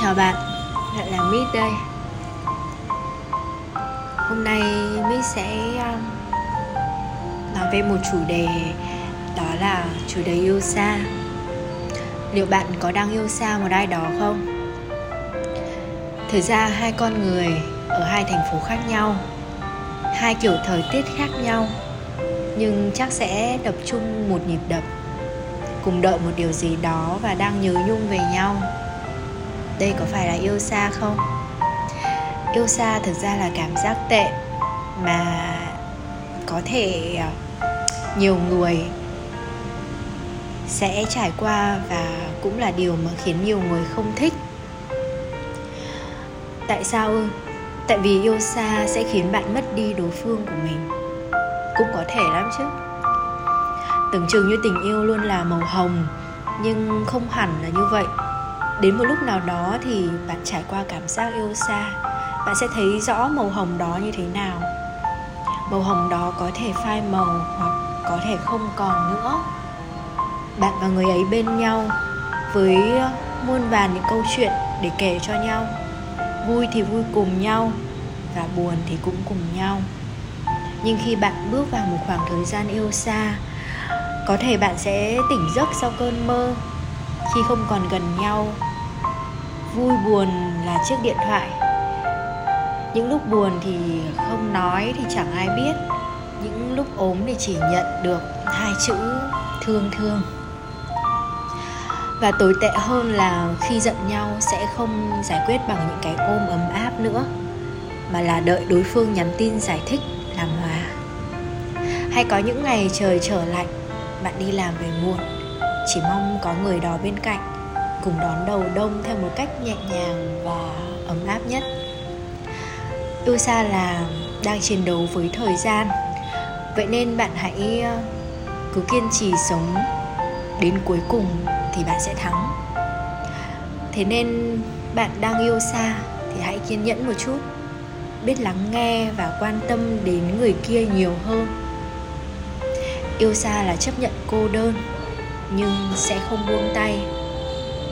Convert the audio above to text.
Chào bạn, lại là Mít đây. Hôm nay Mít sẽ um, nói về một chủ đề Đó là chủ đề yêu xa. Liệu bạn có đang yêu xa một ai đó không? Thực ra hai con người ở hai thành phố khác nhau Hai kiểu thời tiết khác nhau Nhưng chắc sẽ đập chung một nhịp đập Cùng đợi một điều gì đó và đang nhớ nhung về nhau đây có phải là yêu xa không? Yêu xa thực ra là cảm giác tệ mà có thể à, nhiều người sẽ trải qua và cũng là điều mà khiến nhiều người không thích. Tại sao? Ư tại vì yêu xa sẽ khiến bạn mất đi đối phương của mình. Cũng có thể lắm chứ. Tưởng chừng như tình yêu luôn là màu hồng, nhưng không hẳn là như vậy đến một lúc nào đó thì bạn trải qua cảm giác yêu xa, bạn sẽ thấy rõ màu hồng đó như thế nào. Màu hồng đó có thể phai màu hoặc có thể không còn nữa. Bạn và người ấy bên nhau với muôn vàn những câu chuyện để kể cho nhau. Vui thì vui cùng nhau và buồn thì cũng cùng nhau. Nhưng khi bạn bước vào một khoảng thời gian yêu xa, có thể bạn sẽ tỉnh giấc sau cơn mơ khi không còn gần nhau. Vui buồn là chiếc điện thoại. Những lúc buồn thì không nói thì chẳng ai biết. Những lúc ốm thì chỉ nhận được hai chữ thương thương. Và tồi tệ hơn là khi giận nhau sẽ không giải quyết bằng những cái ôm ấm áp nữa, mà là đợi đối phương nhắn tin giải thích, làm hòa. Hay có những ngày trời trở lạnh, bạn đi làm về muộn chỉ mong có người đó bên cạnh, cùng đón đầu đông theo một cách nhẹ nhàng và ấm áp nhất. Yêu xa là đang chiến đấu với thời gian, vậy nên bạn hãy ờ, cứ kiên trì sống đến cuối cùng thì bạn sẽ thắng. Thế nên bạn đang yêu xa thì hãy kiên nhẫn một chút, biết lắng nghe và quan tâm đến người kia nhiều hơn. Yêu xa là chấp nhận cô đơn nhưng sẽ không buông tay.